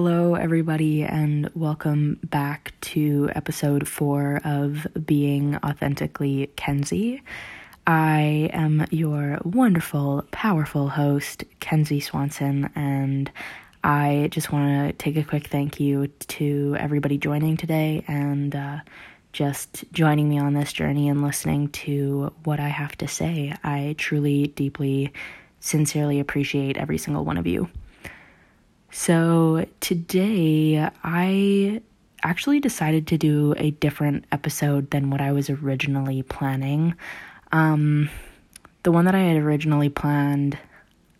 Hello, everybody, and welcome back to episode four of Being Authentically Kenzie. I am your wonderful, powerful host, Kenzie Swanson, and I just want to take a quick thank you to everybody joining today and uh, just joining me on this journey and listening to what I have to say. I truly, deeply, sincerely appreciate every single one of you. So, today I actually decided to do a different episode than what I was originally planning. Um, the one that I had originally planned,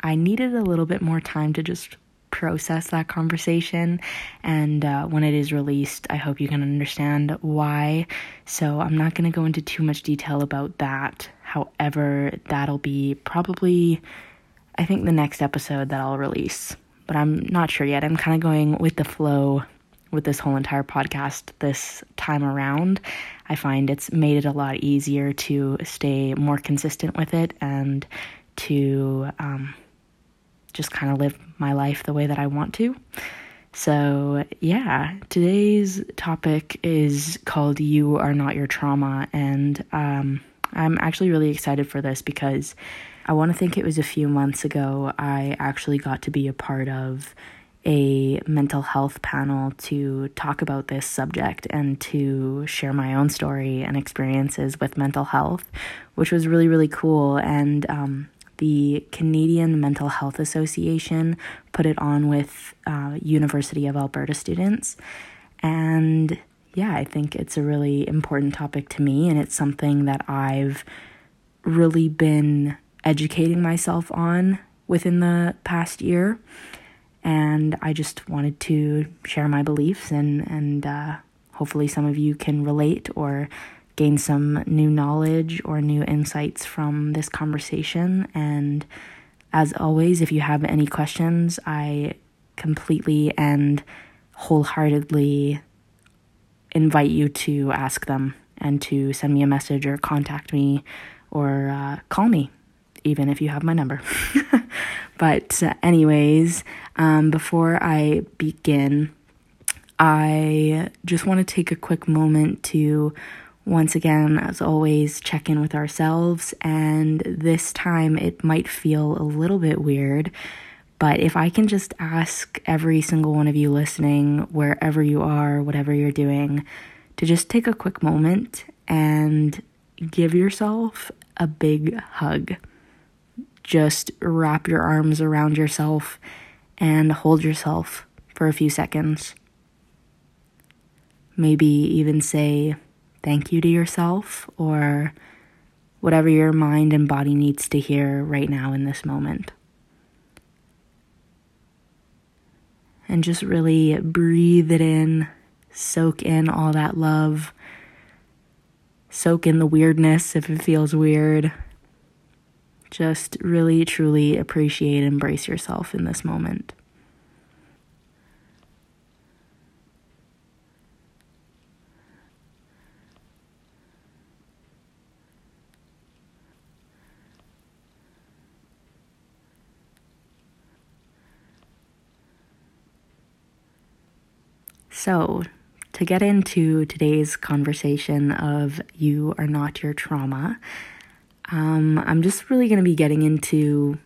I needed a little bit more time to just process that conversation. And uh, when it is released, I hope you can understand why. So I'm not going to go into too much detail about that. However, that'll be probably, I think, the next episode that I'll release. But I'm not sure yet. I'm kind of going with the flow with this whole entire podcast this time around. I find it's made it a lot easier to stay more consistent with it and to um, just kind of live my life the way that I want to. So, yeah, today's topic is called You Are Not Your Trauma. And um, I'm actually really excited for this because I want to think it was a few months ago I actually got to be a part of a mental health panel to talk about this subject and to share my own story and experiences with mental health, which was really, really cool. And um, the Canadian Mental Health Association put it on with uh, University of Alberta students. And yeah, I think it's a really important topic to me, and it's something that I've really been educating myself on within the past year and I just wanted to share my beliefs and and uh, hopefully some of you can relate or gain some new knowledge or new insights from this conversation. And as always, if you have any questions, I completely and wholeheartedly invite you to ask them and to send me a message or contact me or uh, call me, even if you have my number. but, uh, anyways, um, before I begin, I just want to take a quick moment to once again, as always, check in with ourselves. And this time it might feel a little bit weird, but if I can just ask every single one of you listening, wherever you are, whatever you're doing, to just take a quick moment and give yourself a big hug. Just wrap your arms around yourself and hold yourself for a few seconds. Maybe even say thank you to yourself or whatever your mind and body needs to hear right now in this moment. And just really breathe it in, soak in all that love, soak in the weirdness if it feels weird just really, truly appreciate and embrace yourself in this moment. So, to get into today's conversation of You Are Not Your Trauma, um, I'm just really going to be getting into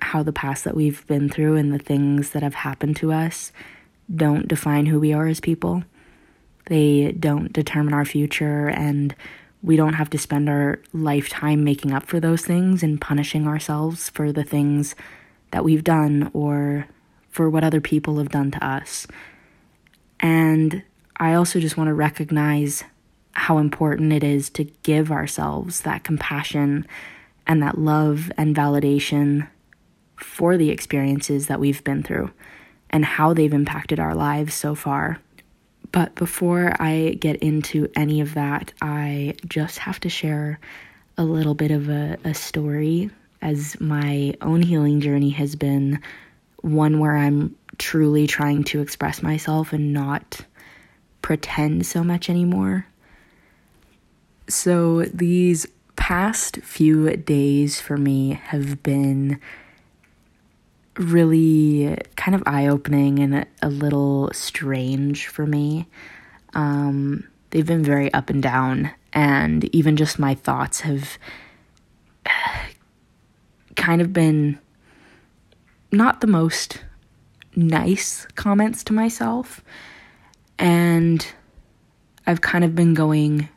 how the past that we've been through and the things that have happened to us don't define who we are as people. They don't determine our future, and we don't have to spend our lifetime making up for those things and punishing ourselves for the things that we've done or for what other people have done to us. And I also just want to recognize how important it is to give ourselves that compassion and that love and validation for the experiences that we've been through and how they've impacted our lives so far. But before I get into any of that, I just have to share a little bit of a, a story as my own healing journey has been one where I'm truly trying to express myself and not pretend so much anymore. So, these past few days for me have been really kind of eye opening and a, little strange for me. Um, they've been very up and down, and even just my thoughts have kind of been not the most nice comments to myself. And I've kind of been going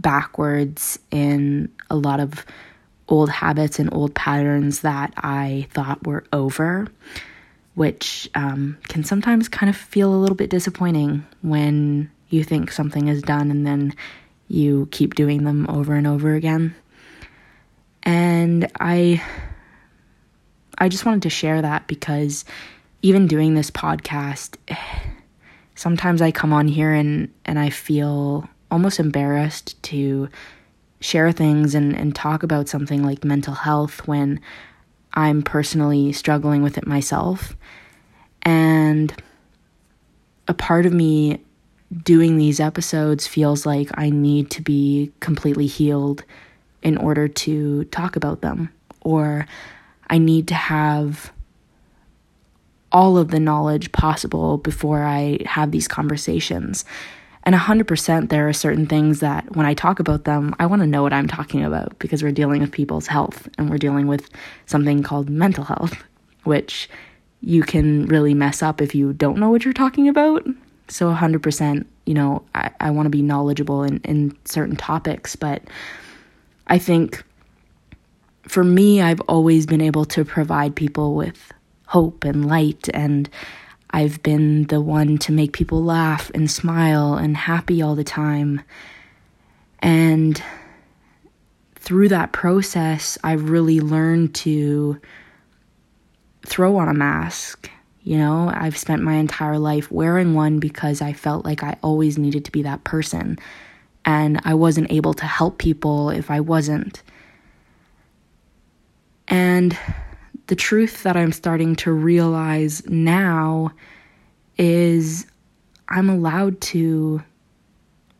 backwards in a lot of old habits and old patterns that I thought were over, which um, can sometimes kind of feel a little bit disappointing when you think something is done and then you keep doing them over and over again. And I I just wanted to share that because even doing this podcast sometimes I come on here and and I feel almost embarrassed to share things and, and talk about something like mental health when I'm personally struggling with it myself. And a part of me doing these episodes feels like I need to be completely healed in order to talk about them, or I need to have all of the knowledge possible before I have these conversations. And 100% there are certain things that when I talk about them, I want to know what I'm talking about because we're dealing with people's health and we're dealing with something called mental health, which you can really mess up if you don't know what you're talking about. So 100%, you know, I, I want to be knowledgeable in, in certain topics, but I think for me, I've always been able to provide people with hope and light and I've been the one to make people laugh and smile and happy all the time. And through that process, I've really learned to throw on a mask. You know, I've spent my entire life wearing one because I felt like I always needed to be that person. And I wasn't able to help people if I wasn't. And the truth that I'm starting to realize now is I'm allowed to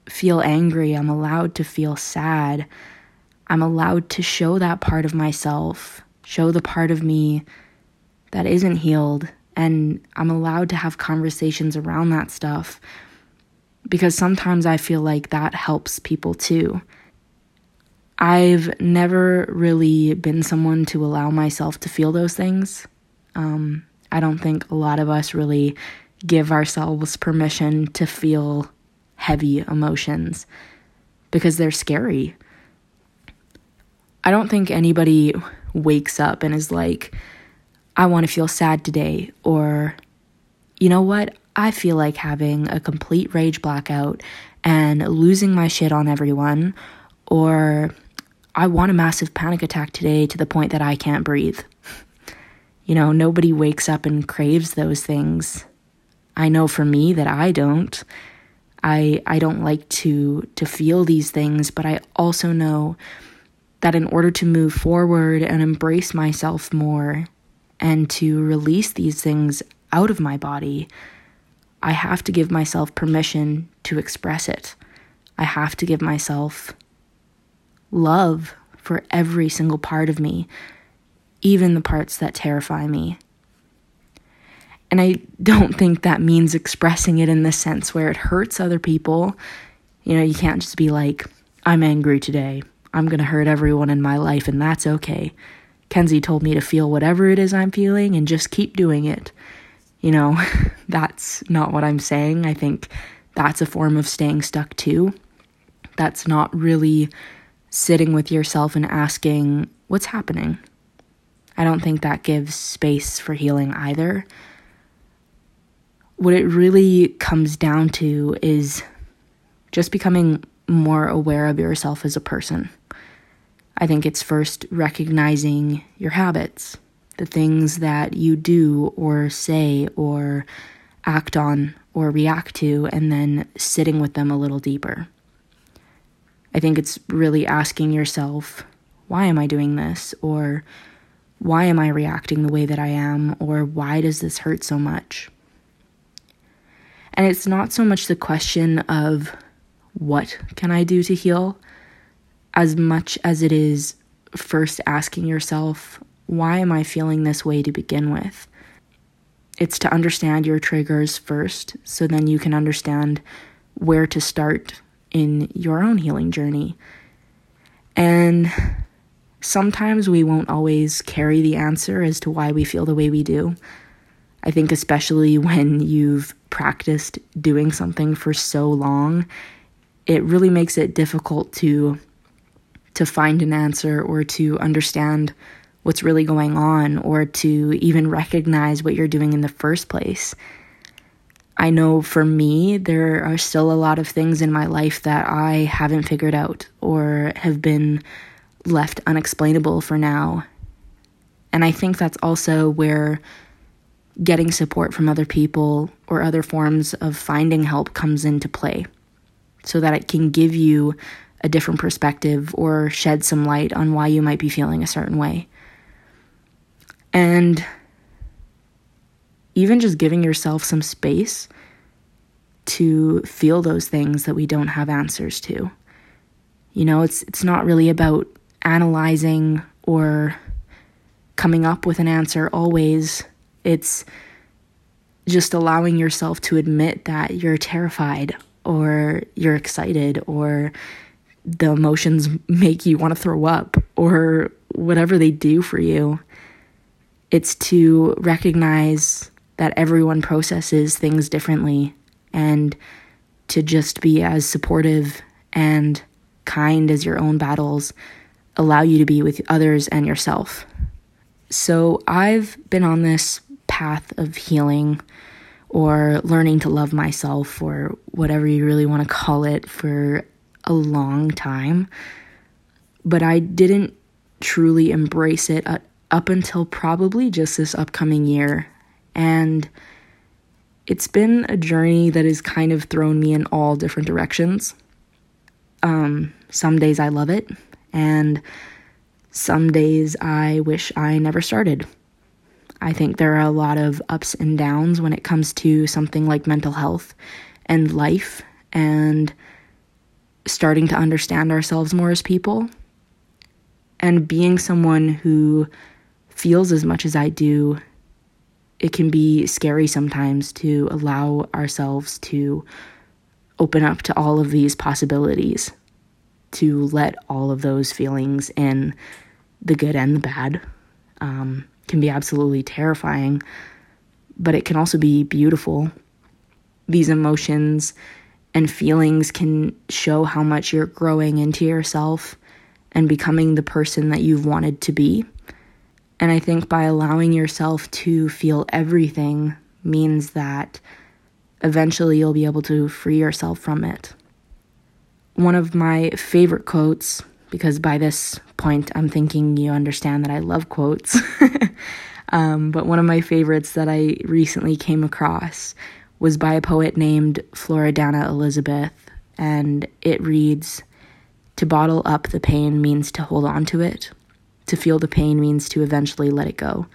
feel angry. I'm allowed to feel sad. I'm allowed to show that part of myself, show the part of me that isn't healed. And I'm allowed to have conversations around that stuff because sometimes I feel like that helps people too. I've never really been someone to allow myself to feel those things. Um, I don't think a lot of us really give ourselves permission to feel heavy emotions because they're scary. I don't think anybody wakes up and is like, I want to feel sad today, or, you know what, I feel like having a complete rage blackout and losing my shit on everyone, or I want a massive panic attack today to the point that I can't breathe. You know, nobody wakes up and craves those things. I know for me that I don't. I I don't like to to feel these things, but I also know that in order to move forward and embrace myself more and to release these things out of my body, I have to give myself permission to express it. I have to give myself love for every single part of me, even the parts that terrify me. And I don't think that means expressing it in the sense where it hurts other people. You know, you can't just be like, I'm angry today. I'm going to hurt everyone in my life, and that's okay. Kenzie told me to feel whatever it is I'm feeling and just keep doing it. You know, that's not what I'm saying. I think that's a form of staying stuck too. That's not really sitting with yourself and asking, what's happening? I don't think that gives space for healing either. What it really comes down to is just becoming more aware of yourself as a person. I think it's first recognizing your habits, the things that you do or say or act on or react to, and then sitting with them a little deeper. I think it's really asking yourself, why am I doing this? Or why am I reacting the way that I am? Or why does this hurt so much? And it's not so much the question of what can I do to heal, as much as it is first asking yourself, why am I feeling this way to begin with? it's to understand your triggers first so then you can understand where to start in your own healing journey. And sometimes we won't always carry the answer as to why we feel the way we do. I think, especially when you've practiced doing something for so long, it really makes it difficult to to find an answer or to understand what's really going on or to even recognize what you're doing in the first place. I know for me, there are still a lot of things in my life that I haven't figured out or have been left unexplainable for now. And I think that's also where getting support from other people or other forms of finding help comes into play so that it can give you a different perspective or shed some light on why you might be feeling a certain way. And even just giving yourself some space to feel those things that we don't have answers to. You know, it's it's not really about analyzing or coming up with an answer always. It's just allowing yourself to admit that you're terrified or you're excited or the emotions make you want to throw up or whatever they do for you. It's to recognize that everyone processes things differently and to just be as supportive and kind as your own battles allow you to be with others and yourself. So I've been on this path of healing or learning to love myself or whatever you really want to call it for a long time. But I didn't truly embrace it uh, up until probably just this upcoming year. And it's been a journey that has kind of thrown me in all different directions. Um, some days I love it, and some days I wish I never started. I think there are a lot of ups and downs when it comes to something like mental health and life and starting to understand ourselves more as people. And being someone who feels as much as I do, it can be scary sometimes to allow ourselves to open up to all of these possibilities, to let all of those feelings in, the good and the bad, um, can be absolutely terrifying, but it can also be beautiful. These emotions and feelings can show how much you're growing into yourself and becoming the person that you've wanted to be. And I think by allowing yourself to feel everything means that eventually you'll be able to free yourself from it. One of my favorite quotes, because by this point I'm thinking you understand that I love quotes, um, but one of my favorites that I recently came across was by a poet named Floridana Elizabeth, and it reads To bottle up the pain means to hold on to it. To feel the pain means to eventually let it go.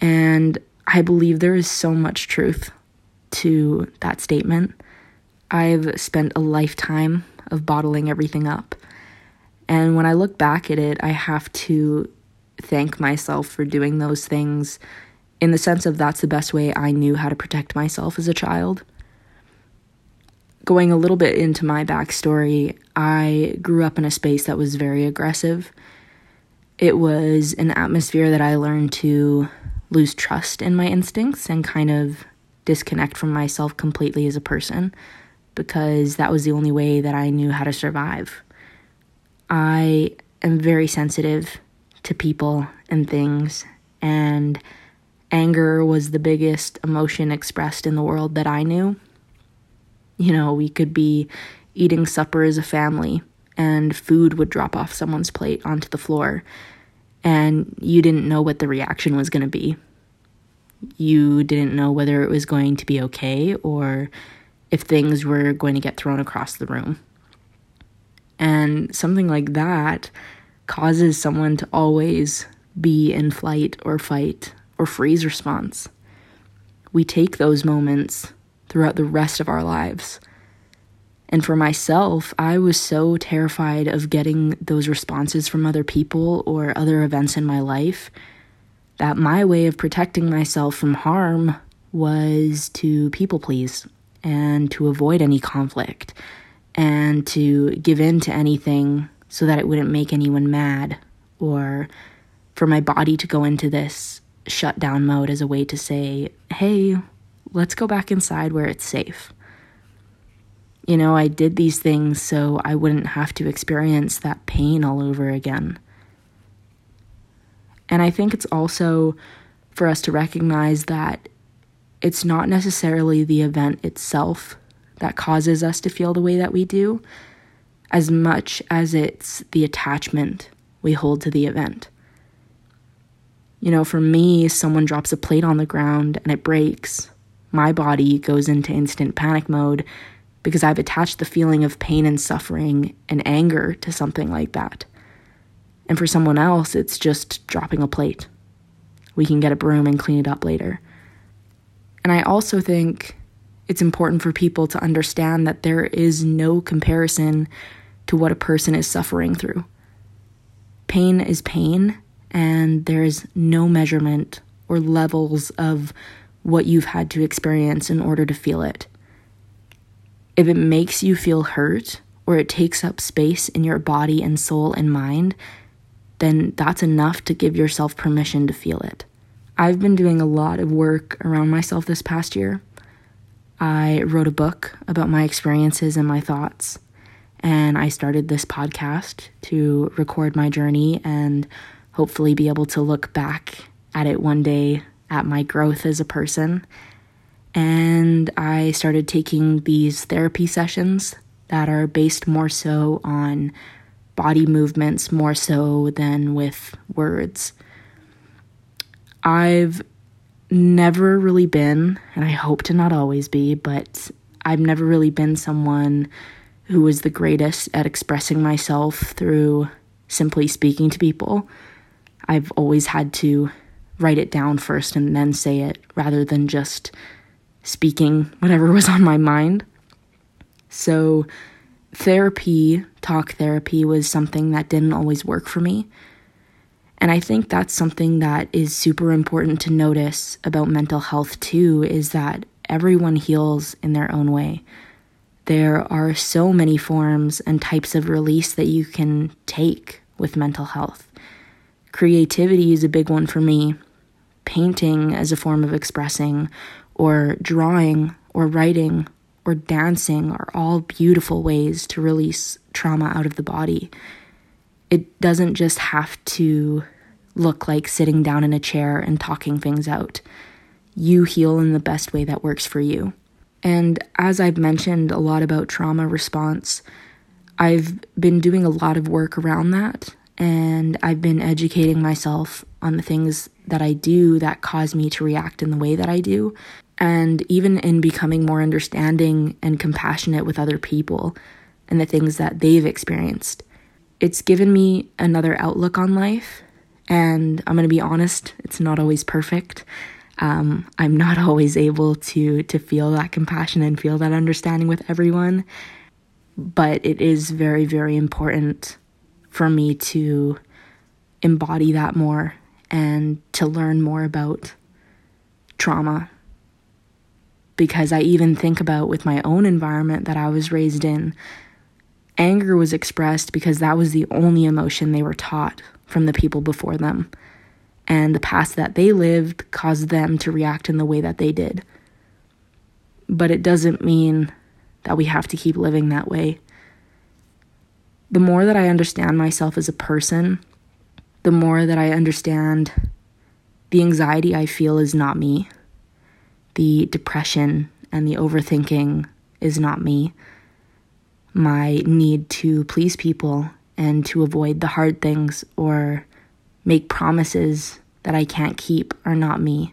And I believe there is so much truth to that statement. I've spent a lifetime of bottling everything up. And when I look back at it, I have to thank myself for doing those things in the sense of that's the best way I knew how to protect myself as a child. Going a little bit into my backstory, I grew up in a space that was very aggressive it was an atmosphere that I learned to lose trust in my instincts and kind of disconnect from myself completely as a person because that was the only way that I knew how to survive. I am very sensitive to people and things, and anger was the biggest emotion expressed in the world that I knew. You know, we could be eating supper as a family, and food would drop off someone's plate onto the floor, and you didn't know what the reaction was going to be. You didn't know whether it was going to be okay or if things were going to get thrown across the room. And something like that causes someone to always be in flight or fight or freeze response. We take those moments throughout the rest of our lives. And for myself, I was so terrified of getting those responses from other people or other events in my life that my way of protecting myself from harm was to people please and to avoid any conflict and to give in to anything so that it wouldn't make anyone mad or for my body to go into this shutdown mode as a way to say, hey, let's go back inside where it's safe. You know, I did these things so I wouldn't have to experience that pain all over again. And I think it's also for us to recognize that it's not necessarily the event itself that causes us to feel the way that we do, as much as it's the attachment we hold to the event. You know, for me, someone drops a plate on the ground and it breaks. My body goes into instant panic mode because I've attached the feeling of pain and suffering and anger to something like that. And for someone else, it's just dropping a plate. We can get a broom and clean it up later. And I also think it's important for people to understand that there is no comparison to what a person is suffering through. Pain is pain, and there is no measurement or levels of what you've had to experience in order to feel it. If it makes you feel hurt or it takes up space in your body and soul and mind, then that's enough to give yourself permission to feel it. I've been doing a lot of work around myself this past year. I wrote a book about my experiences and my thoughts, and I started this podcast to record my journey and hopefully be able to look back at it one day at my growth as a person. And I started taking these therapy sessions that are based more so on body movements more so than with words. I've never really been, and I hope to not always be, but I've never really been someone who was the greatest at expressing myself through simply speaking to people. I've always had to write it down first and then say it rather than just speaking whatever was on my mind. So, therapy, talk therapy, was something that didn't always work for me. And I think that's something that is super important to notice about mental health too is that everyone heals in their own way. There are so many forms and types of release that you can take with mental health. Creativity is a big one for me. Painting as a form of expressing, or drawing, or writing, or dancing are all beautiful ways to release trauma out of the body. It doesn't just have to look like sitting down in a chair and talking things out. You heal in the best way that works for you. And as I've mentioned a lot about trauma response, I've been doing a lot of work around that and I've been educating myself on the things that I do that cause me to react in the way that I do. And even in becoming more understanding and compassionate with other people and the things that they've experienced, it's given me another outlook on life. And I'm to be honest, it's not always perfect. Um, I'm not always able to to feel that compassion and feel that understanding with everyone, but it is very very important for me to embody that more and to learn more about trauma. Because I even think about with my own environment that I was raised in, anger was expressed because that was the only emotion they were taught from the people before them. And the past that they lived caused them to react in the way that they did. But it doesn't mean that we have to keep living that way the more that I understand myself as a person, the more that I understand the anxiety I feel is not me. The depression and the overthinking is not me. My need to please people and to avoid the hard things or make promises that I can't keep are not me.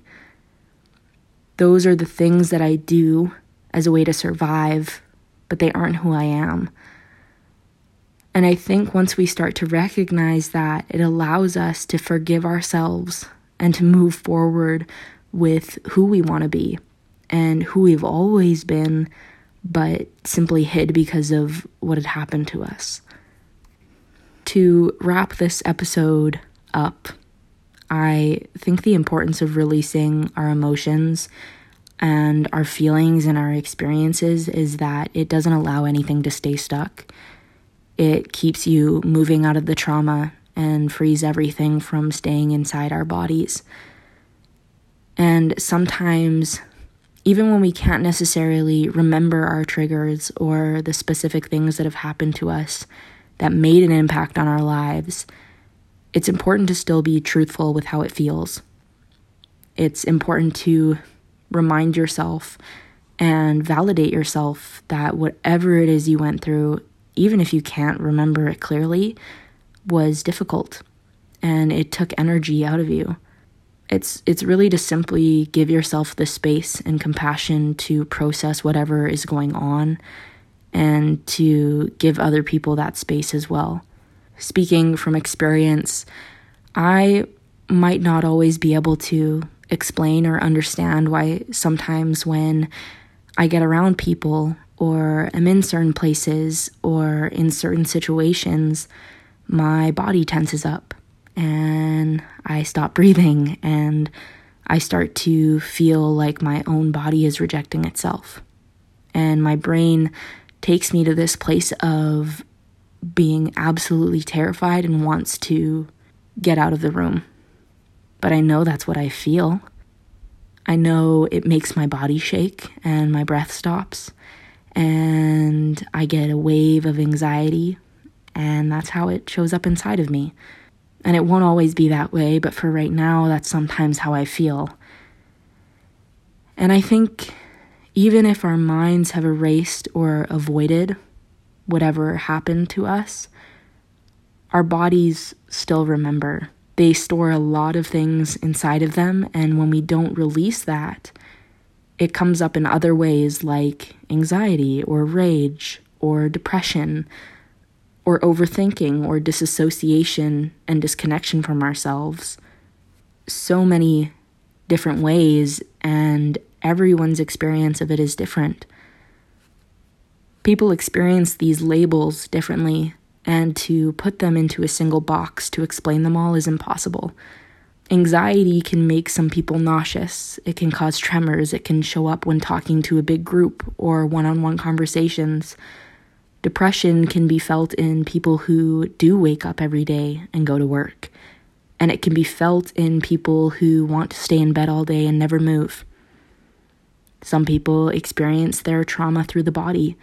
Those are the things that I do as a way to survive, but they aren't who I am. And I think once we start to recognize that, it allows us to forgive ourselves and to move forward with who we want to be and who we've always been, but simply hid because of what had happened to us. To wrap this episode up, I think the importance of releasing our emotions and our feelings and our experiences is that it doesn't allow anything to stay stuck. It keeps you moving out of the trauma and frees everything from staying inside our bodies. And sometimes, even when we can't necessarily remember our triggers or the specific things that have happened to us that made an impact on our lives, it's important to still be truthful with how it feels. It's important to remind yourself and validate yourself that whatever it is you went through, even if you can't remember it clearly, was difficult and it took energy out of you. It's it's really to simply give yourself the space and compassion to process whatever is going on and to give other people that space as well. Speaking from experience, I might not always be able to explain or understand why sometimes when I get around people or am in certain places or in certain situations, my body tenses up and I stop breathing and I start to feel like my own body is rejecting itself. And my brain takes me to this place of being absolutely terrified and wants to get out of the room but I know that's what I feel. I know it makes my body shake and my breath stops, and I get a wave of anxiety, and that's how it shows up inside of me. And it won't always be that way, but for right now, that's sometimes how I feel. And I think even if our minds have erased or avoided whatever happened to us, our bodies still remember they store a lot of things inside of them, and when we don't release that, it comes up in other ways like anxiety or rage or depression or overthinking or disassociation and disconnection from ourselves. So many different ways, and everyone's experience of it is different. People experience these labels differently and to put them into a single box to explain them all is impossible. Anxiety can make some people nauseous. It can cause tremors. It can show up when talking to a big group or one on one conversations. Depression can be felt in people who do wake up every day and go to work. And it can be felt in people who want to stay in bed all day and never move. Some people experience their trauma through the body.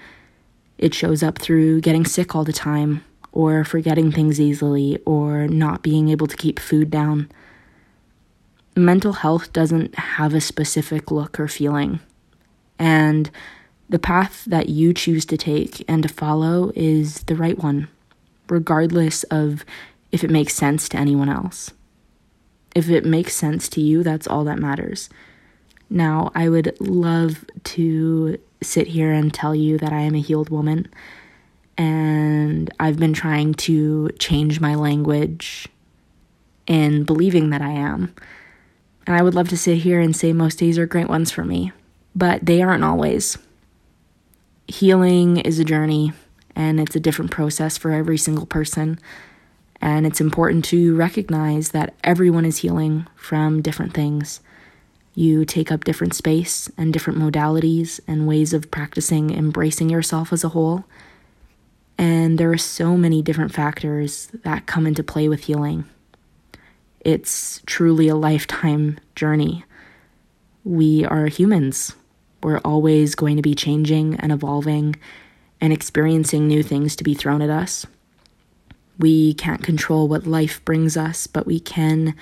It shows up through getting sick all the time, or forgetting things easily, or not being able to keep food down. Mental health doesn't have a specific look or feeling. And the path that you choose to take and to follow is the right one, regardless of if it makes sense to anyone else. If it makes sense to you, that's all that matters. Now, I would love to sit here and tell you that I am a healed woman and I've been trying to change my language in believing that I am. And I would love to sit here and say most days are great ones for me, but they aren't always. Healing is a journey and it's a different process for every single person. And it's important to recognize that everyone is healing from different things. You take up different space and different modalities and ways of practicing embracing yourself as a whole. And there are so many different factors that come into play with healing. It's truly a lifetime journey. We are humans. We're always going to be changing and evolving and experiencing new things to be thrown at us. We can't control what life brings us, but we can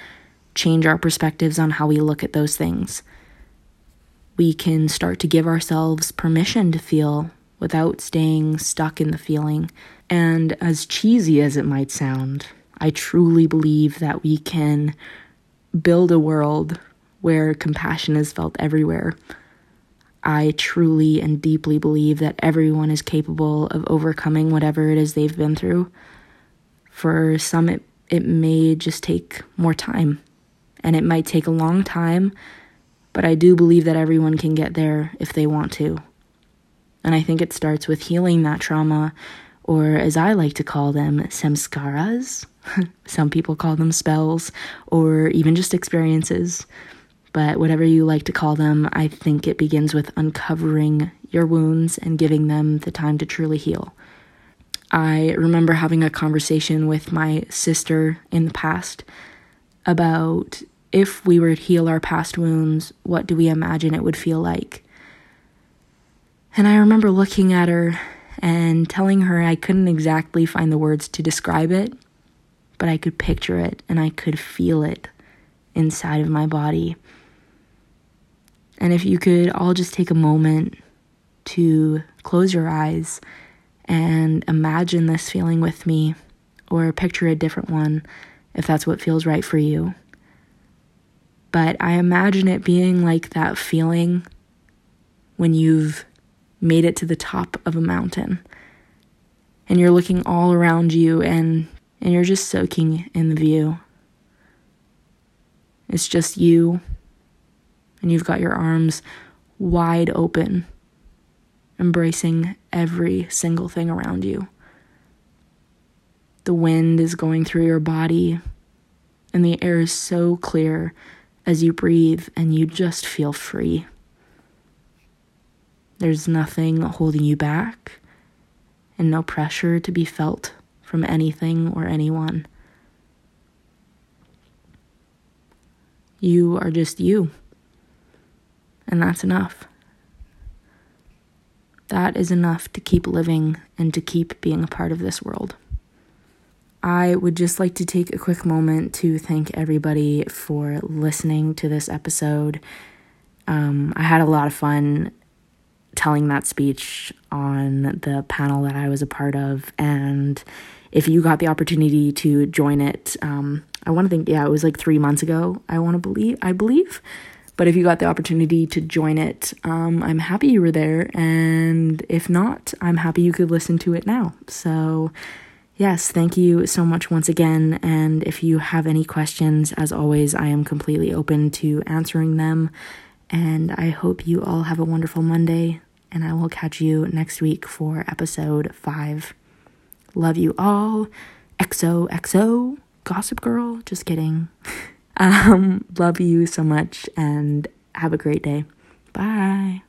change our perspectives on how we look at those things. We can start to give ourselves permission to feel without staying stuck in the feeling. And as cheesy as it might sound, I truly believe that we can build a world where compassion is felt everywhere. I truly and deeply believe that everyone is capable of overcoming whatever it is they've been through. For some, it, it may just take more time, and it might take a long time, but I do believe that everyone can get there if they want to. And I think it starts with healing that trauma or as I like to call them, samskaras. Some people call them spells, or even just experiences. But whatever you like to call them, I think it begins with uncovering your wounds and giving them the time to truly heal. I remember having a conversation with my sister in the past about if we were to heal our past wounds, what do we imagine it would feel like? And I remember looking at her and telling her I couldn't exactly find the words to describe it, but I could picture it and I could feel it inside of my body. And if you could all just take a moment to close your eyes and imagine this feeling with me, or picture a different one if that's what feels right for you. But I imagine it being like that feeling when you've made it to the top of a mountain and you're looking all around you and and you're just soaking in the view. It's just you and you've got your arms wide open embracing every single thing around you. The wind is going through your body, and the air is so clear as you breathe, and you just feel free. There's nothing holding you back, and no pressure to be felt from anything or anyone. You are just you, and that's enough. That is enough to keep living and to keep being a part of this world. I would just like to take a quick moment to thank everybody for listening to this episode. Um, I had a lot of fun telling that speech on the panel that I was a part of. And if you got the opportunity to join it, um, I want to think, yeah, it was like three months ago, I want to believe, I believe. But if you got the opportunity to join it, um, I'm happy you were there. And if not, I'm happy you could listen to it now. So, yes, thank you so much once again. And if you have any questions, as always, I am completely open to answering them. And I hope you all have a wonderful Monday. And I will catch you next week for episode five. Love you all. XOXO. Gossip Girl. Just kidding. Um, love you so much and have a great day. Bye.